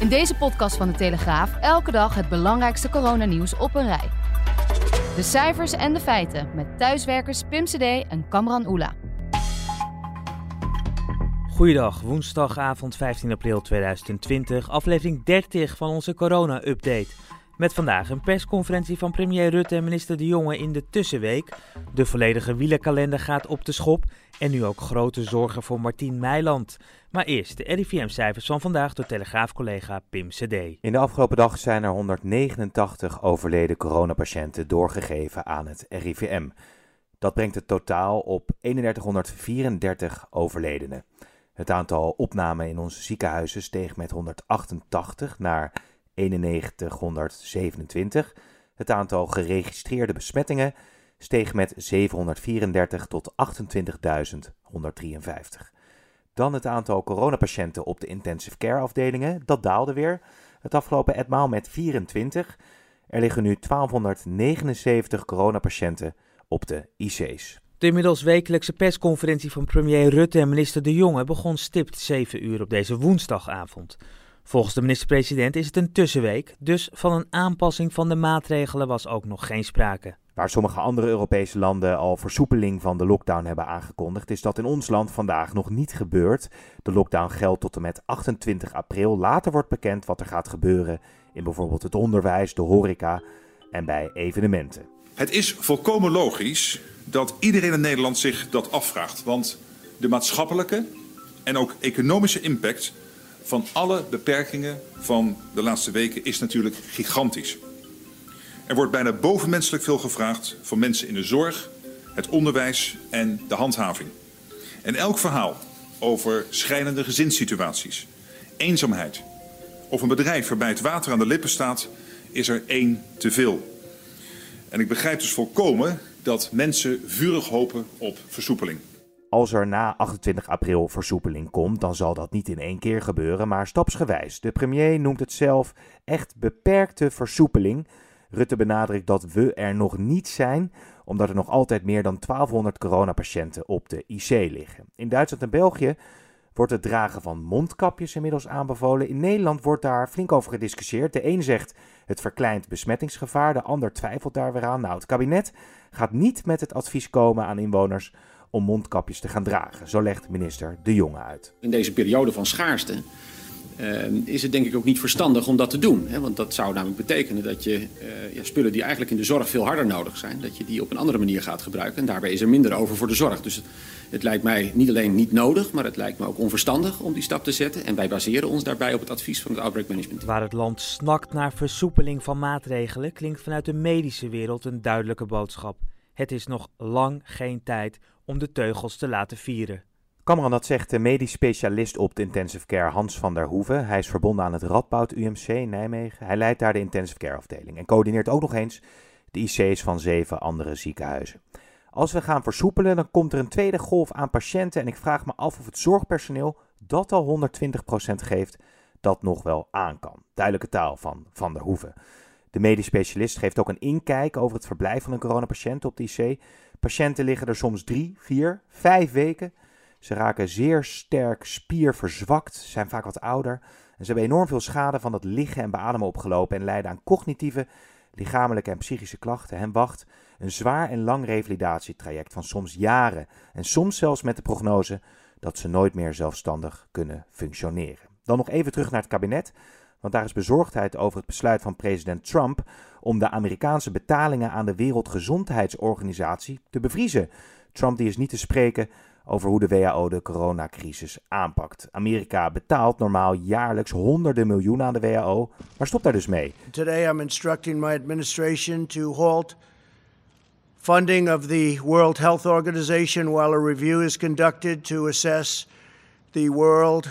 In deze podcast van de Telegraaf elke dag het belangrijkste coronanieuws op een rij. De cijfers en de feiten met thuiswerkers Pim CD en Kamran Oela. Goeiedag, woensdagavond 15 april 2020, aflevering 30 van onze corona-update. Met vandaag een persconferentie van premier Rutte en minister De Jonge in de tussenweek. De volledige wielerkalender gaat op de schop en nu ook grote zorgen voor Martien Meiland. Maar eerst de RIVM-cijfers van vandaag door Telegraaf-collega Pim CD. In de afgelopen dag zijn er 189 overleden coronapatiënten doorgegeven aan het RIVM. Dat brengt het totaal op 3134 overledenen. Het aantal opnamen in onze ziekenhuizen steeg met 188 naar 9127. Het aantal geregistreerde besmettingen steeg met 734 tot 28.153. Dan het aantal coronapatiënten op de intensive care afdelingen. Dat daalde weer het afgelopen etmaal met 24. Er liggen nu 1279 coronapatiënten op de IC's. De inmiddels wekelijkse persconferentie van premier Rutte en minister De Jonge begon stipt 7 uur op deze woensdagavond. Volgens de minister-president is het een tussenweek, dus van een aanpassing van de maatregelen was ook nog geen sprake. Waar sommige andere Europese landen al versoepeling van de lockdown hebben aangekondigd, is dat in ons land vandaag nog niet gebeurd. De lockdown geldt tot en met 28 april. Later wordt bekend wat er gaat gebeuren in bijvoorbeeld het onderwijs, de horeca en bij evenementen. Het is volkomen logisch dat iedereen in Nederland zich dat afvraagt. Want de maatschappelijke en ook economische impact van alle beperkingen van de laatste weken is natuurlijk gigantisch. Er wordt bijna bovenmenselijk veel gevraagd van mensen in de zorg, het onderwijs en de handhaving. En elk verhaal over schrijnende gezinssituaties, eenzaamheid of een bedrijf waarbij het water aan de lippen staat, is er één te veel. En ik begrijp dus volkomen dat mensen vurig hopen op versoepeling. Als er na 28 april versoepeling komt, dan zal dat niet in één keer gebeuren, maar stapsgewijs. De premier noemt het zelf echt beperkte versoepeling. Rutte benadrukt dat we er nog niet zijn, omdat er nog altijd meer dan 1200 coronapatiënten op de IC liggen. In Duitsland en België wordt het dragen van mondkapjes inmiddels aanbevolen. In Nederland wordt daar flink over gediscussieerd. De een zegt het verkleint besmettingsgevaar, de ander twijfelt daar weer aan. Nou, het kabinet gaat niet met het advies komen aan inwoners om mondkapjes te gaan dragen. Zo legt minister De Jonge uit. In deze periode van schaarste uh, is het denk ik ook niet verstandig om dat te doen. Hè? Want dat zou namelijk betekenen dat je uh, ja, spullen die eigenlijk in de zorg veel harder nodig zijn, dat je die op een andere manier gaat gebruiken. En daarbij is er minder over voor de zorg. Dus het, het lijkt mij niet alleen niet nodig, maar het lijkt me ook onverstandig om die stap te zetten. En wij baseren ons daarbij op het advies van het Outbreak Management. Waar het land snakt naar versoepeling van maatregelen, klinkt vanuit de medische wereld een duidelijke boodschap. Het is nog lang geen tijd om de teugels te laten vieren. Kamran, dat zegt de medisch specialist op de intensive care Hans van der Hoeven. Hij is verbonden aan het Radboud UMC in Nijmegen. Hij leidt daar de intensive care afdeling en coördineert ook nog eens de IC's van zeven andere ziekenhuizen. Als we gaan versoepelen, dan komt er een tweede golf aan patiënten en ik vraag me af of het zorgpersoneel dat al 120% geeft, dat nog wel aan kan. Duidelijke taal van Van der Hoeven. De medisch specialist geeft ook een inkijk over het verblijf van een coronapatiënt op de IC. Patiënten liggen er soms drie, vier, vijf weken. Ze raken zeer sterk spierverzwakt, zijn vaak wat ouder. En ze hebben enorm veel schade van het liggen en beademen opgelopen en lijden aan cognitieve, lichamelijke en psychische klachten. Hen wacht een zwaar en lang revalidatietraject van soms jaren en soms zelfs met de prognose dat ze nooit meer zelfstandig kunnen functioneren. Dan nog even terug naar het kabinet. Want daar is bezorgdheid over het besluit van president Trump om de Amerikaanse betalingen aan de Wereldgezondheidsorganisatie te bevriezen. Trump die is niet te spreken over hoe de WHO de coronacrisis aanpakt. Amerika betaalt normaal jaarlijks honderden miljoenen aan de WHO, maar stopt daar dus mee. Today I'm instructing my administration to halt funding of the World Health Organization while a review is conducted to assess the world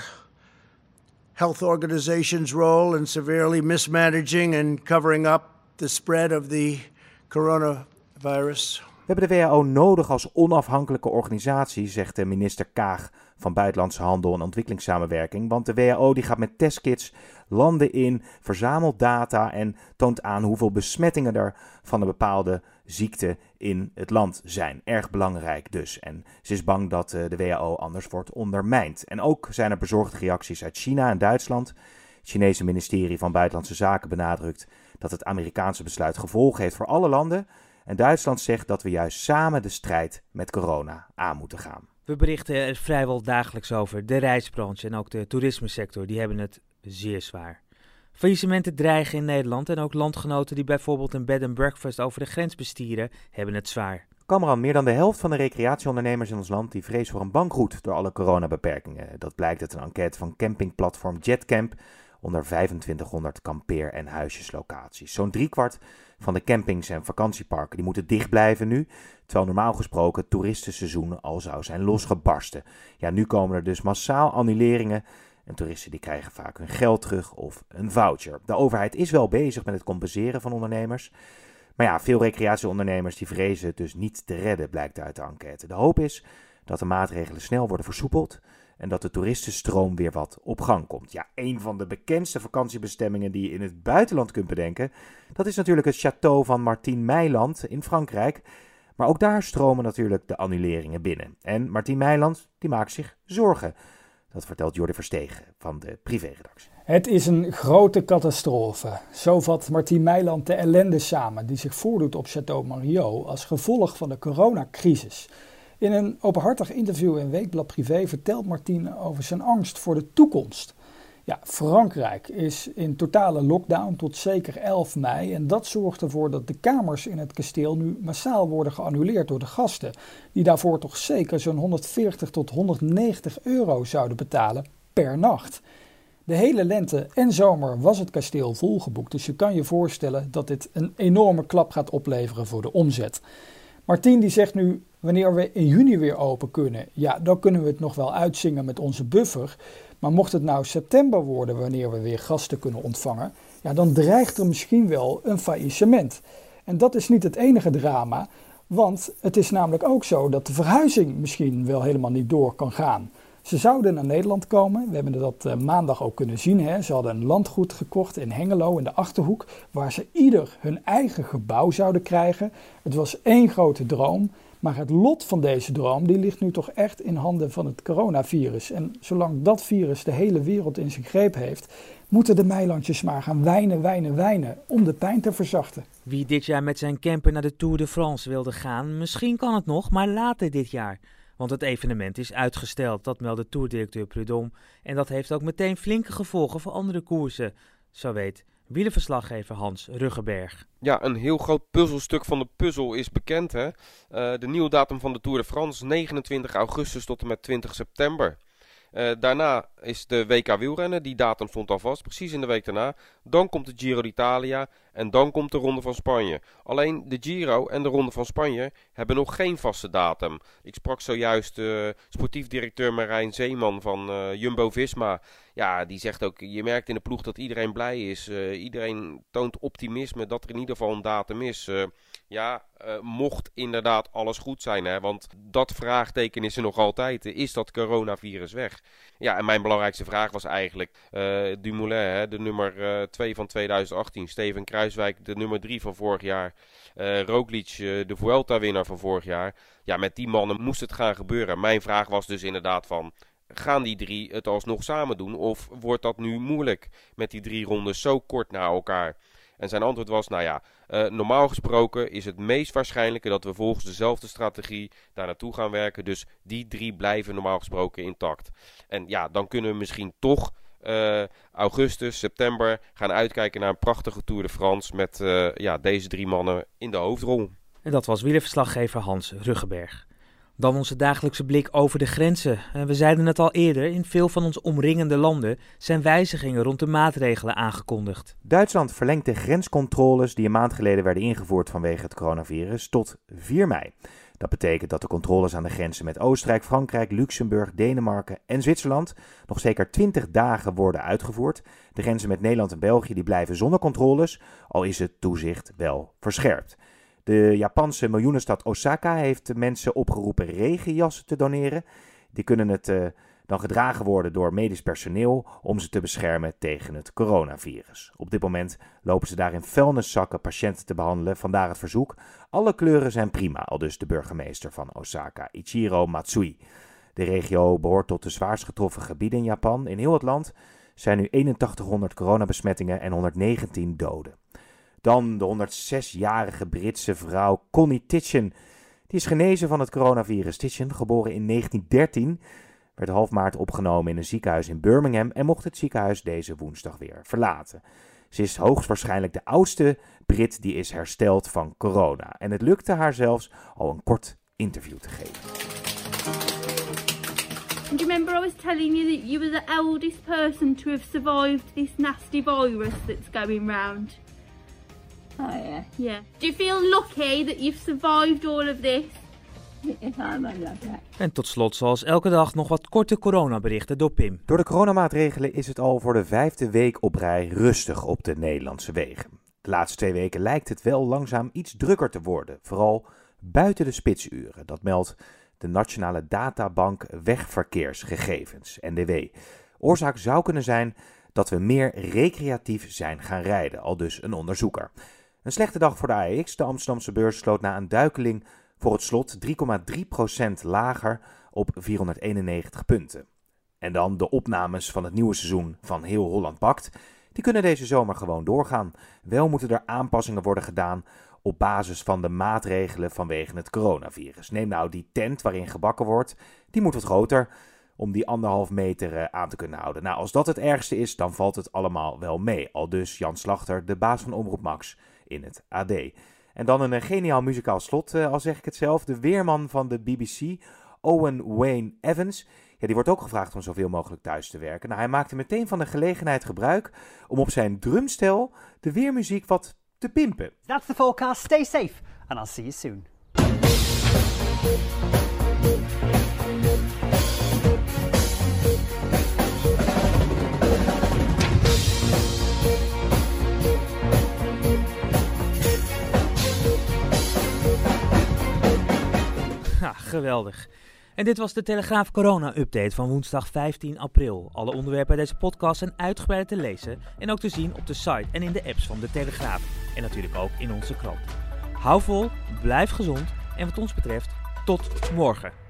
health organizations' role in severely mismanaging and covering up the spread of the coronavirus. We hebben de WHO nodig als onafhankelijke organisatie, zegt minister Kaag van Buitenlandse Handel en Ontwikkelingssamenwerking. Want de WHO die gaat met testkits landen in, verzamelt data en toont aan hoeveel besmettingen er van een bepaalde ziekte in het land zijn. Erg belangrijk dus. En ze is bang dat eh, de WHO anders wordt ondermijnd. En ook zijn er bezorgde reacties uit China en Duitsland. Het Chinese ministerie van Buitenlandse Zaken benadrukt dat het Amerikaanse besluit gevolgen heeft voor alle landen. En Duitsland zegt dat we juist samen de strijd met corona aan moeten gaan. We berichten er vrijwel dagelijks over. De reisbranche en ook de toerismesector die hebben het zeer zwaar. Faillissementen dreigen in Nederland en ook landgenoten die bijvoorbeeld een bed and breakfast over de grens bestieren, hebben het zwaar. Kamran, meer dan de helft van de recreatieondernemers in ons land die vreest voor een bankroet door alle coronabeperkingen. Dat blijkt uit een enquête van campingplatform Jetcamp onder 2500 kampeer- en huisjeslocaties. Zo'n driekwart van de campings en vakantieparken die moeten dicht blijven nu, terwijl normaal gesproken het toeristenseizoen al zou zijn losgebarsten. Ja, nu komen er dus massaal annuleringen en toeristen die krijgen vaak hun geld terug of een voucher. De overheid is wel bezig met het compenseren van ondernemers. Maar ja, veel recreatieondernemers die vrezen het dus niet te redden, blijkt uit de enquête. De hoop is dat de maatregelen snel worden versoepeld en dat de toeristenstroom weer wat op gang komt. Ja, een van de bekendste vakantiebestemmingen die je in het buitenland kunt bedenken, dat is natuurlijk het château van Martien Meiland in Frankrijk. Maar ook daar stromen natuurlijk de annuleringen binnen. En Martien Meiland die maakt zich zorgen. Dat vertelt Jordi Verstegen van de privéredactie. Het is een grote catastrofe. Zo vat Martien Meiland de ellende samen die zich voordoet op Château Mariot als gevolg van de coronacrisis. In een openhartig interview in Weekblad Privé vertelt Martien over zijn angst voor de toekomst. Ja, Frankrijk is in totale lockdown tot zeker 11 mei en dat zorgt ervoor dat de kamers in het kasteel nu massaal worden geannuleerd door de gasten, die daarvoor toch zeker zo'n 140 tot 190 euro zouden betalen per nacht. De hele lente en zomer was het kasteel volgeboekt, dus je kan je voorstellen dat dit een enorme klap gaat opleveren voor de omzet. Martien die zegt nu, wanneer we in juni weer open kunnen, ja, dan kunnen we het nog wel uitzingen met onze buffer. Maar mocht het nou september worden, wanneer we weer gasten kunnen ontvangen, ja, dan dreigt er misschien wel een faillissement. En dat is niet het enige drama, want het is namelijk ook zo dat de verhuizing misschien wel helemaal niet door kan gaan. Ze zouden naar Nederland komen. We hebben dat uh, maandag ook kunnen zien. Hè. Ze hadden een landgoed gekocht in Hengelo in de achterhoek, waar ze ieder hun eigen gebouw zouden krijgen. Het was één grote droom. Maar het lot van deze droom die ligt nu toch echt in handen van het coronavirus. En zolang dat virus de hele wereld in zijn greep heeft, moeten de meilandjes maar gaan wijnen, wijnen, wijnen om de pijn te verzachten. Wie dit jaar met zijn camper naar de Tour de France wilde gaan, misschien kan het nog, maar later dit jaar. Want het evenement is uitgesteld, dat meldde toerdirecteur Prudhomme. En dat heeft ook meteen flinke gevolgen voor andere koersen. Zo weet wielenverslaggever Hans Ruggenberg. Ja, een heel groot puzzelstuk van de puzzel is bekend. Hè? Uh, de nieuwe datum van de Tour de France, 29 augustus tot en met 20 september. Uh, daarna is de WK wielrennen, die datum stond al vast, precies in de week daarna. Dan komt de Giro d'Italia en dan komt de Ronde van Spanje. Alleen de Giro en de Ronde van Spanje hebben nog geen vaste datum. Ik sprak zojuist uh, sportief directeur Marijn Zeeman van uh, Jumbo-Visma. Ja, die zegt ook, je merkt in de ploeg dat iedereen blij is. iedereen toont optimisme dat er in ieder geval een datum is. Ja, mocht inderdaad alles goed zijn, hè, want dat vraagteken is er nog altijd. Is dat coronavirus weg? Ja, en mijn belangrijkste vraag was eigenlijk uh, Dumoulin, hè, de nummer 2 uh, van 2018. Steven Kruiswijk, de nummer 3 van vorig jaar. Uh, Roglic, de Vuelta-winnaar van vorig jaar. Ja, met die mannen moest het gaan gebeuren. Mijn vraag was dus inderdaad van... Gaan die drie het alsnog samen doen? Of wordt dat nu moeilijk met die drie rondes zo kort na elkaar? En zijn antwoord was, nou ja, uh, normaal gesproken is het meest waarschijnlijke dat we volgens dezelfde strategie daar naartoe gaan werken. Dus die drie blijven normaal gesproken intact. En ja, dan kunnen we misschien toch uh, augustus, september gaan uitkijken naar een prachtige Tour de France met uh, ja, deze drie mannen in de hoofdrol. En dat was wielerverslaggever Hans Ruggenberg. Dan onze dagelijkse blik over de grenzen. We zeiden het al eerder, in veel van ons omringende landen zijn wijzigingen rond de maatregelen aangekondigd. Duitsland verlengt de grenscontroles die een maand geleden werden ingevoerd vanwege het coronavirus tot 4 mei. Dat betekent dat de controles aan de grenzen met Oostenrijk, Frankrijk, Luxemburg, Denemarken en Zwitserland nog zeker 20 dagen worden uitgevoerd. De grenzen met Nederland en België die blijven zonder controles, al is het toezicht wel verscherpt. De Japanse miljoenenstad Osaka heeft mensen opgeroepen regenjassen te doneren. Die kunnen het uh, dan gedragen worden door medisch personeel om ze te beschermen tegen het coronavirus. Op dit moment lopen ze daar in vuilniszakken patiënten te behandelen, vandaar het verzoek. Alle kleuren zijn prima, al dus de burgemeester van Osaka, Ichiro Matsui. De regio behoort tot de zwaarst getroffen gebieden in Japan. In heel het land zijn nu 8100 coronabesmettingen en 119 doden. Dan de 106-jarige Britse vrouw Connie Titchen. Die is genezen van het coronavirus. Titchen, geboren in 1913, werd half maart opgenomen in een ziekenhuis in Birmingham en mocht het ziekenhuis deze woensdag weer verlaten. Ze is hoogstwaarschijnlijk de oudste Brit die is hersteld van corona. En het lukte haar zelfs al een kort interview te geven. You remember I was telling you that you were the eldest person to have survived this nasty virus that's going round? Oh yeah. Yeah. Do you feel lucky that you've survived all of this? En tot slot, zoals elke dag, nog wat korte coronaberichten door Pim. Door de coronamaatregelen is het al voor de vijfde week op rij rustig op de Nederlandse wegen. De laatste twee weken lijkt het wel langzaam iets drukker te worden, vooral buiten de spitsuren. Dat meldt de Nationale Databank Wegverkeersgegevens, NDW. Oorzaak zou kunnen zijn dat we meer recreatief zijn gaan rijden, al dus een onderzoeker. Een slechte dag voor de AEX. De Amsterdamse beurs sloot na een duikeling voor het slot 3,3% lager op 491 punten. En dan de opnames van het nieuwe seizoen van Heel Holland Bakt. Die kunnen deze zomer gewoon doorgaan. Wel moeten er aanpassingen worden gedaan op basis van de maatregelen vanwege het coronavirus. Neem nou die tent waarin gebakken wordt, die moet wat groter om die anderhalf meter eh, aan te kunnen houden. Nou, als dat het ergste is, dan valt het allemaal wel mee. Al dus Jan Slachter, de baas van Omroep Max, in het AD. En dan een eh, geniaal muzikaal slot, uh, al zeg ik het zelf. De weerman van de BBC, Owen Wayne Evans. Ja, die wordt ook gevraagd om zoveel mogelijk thuis te werken. Nou, hij maakte meteen van de gelegenheid gebruik om op zijn drumstel de weermuziek wat te pimpen. That's the forecast. Stay safe and I'll see you soon. Geweldig. En dit was de Telegraaf Corona-update van woensdag 15 april. Alle onderwerpen bij deze podcast zijn uitgebreid te lezen en ook te zien op de site en in de apps van de Telegraaf. En natuurlijk ook in onze krant. Hou vol, blijf gezond en wat ons betreft, tot morgen.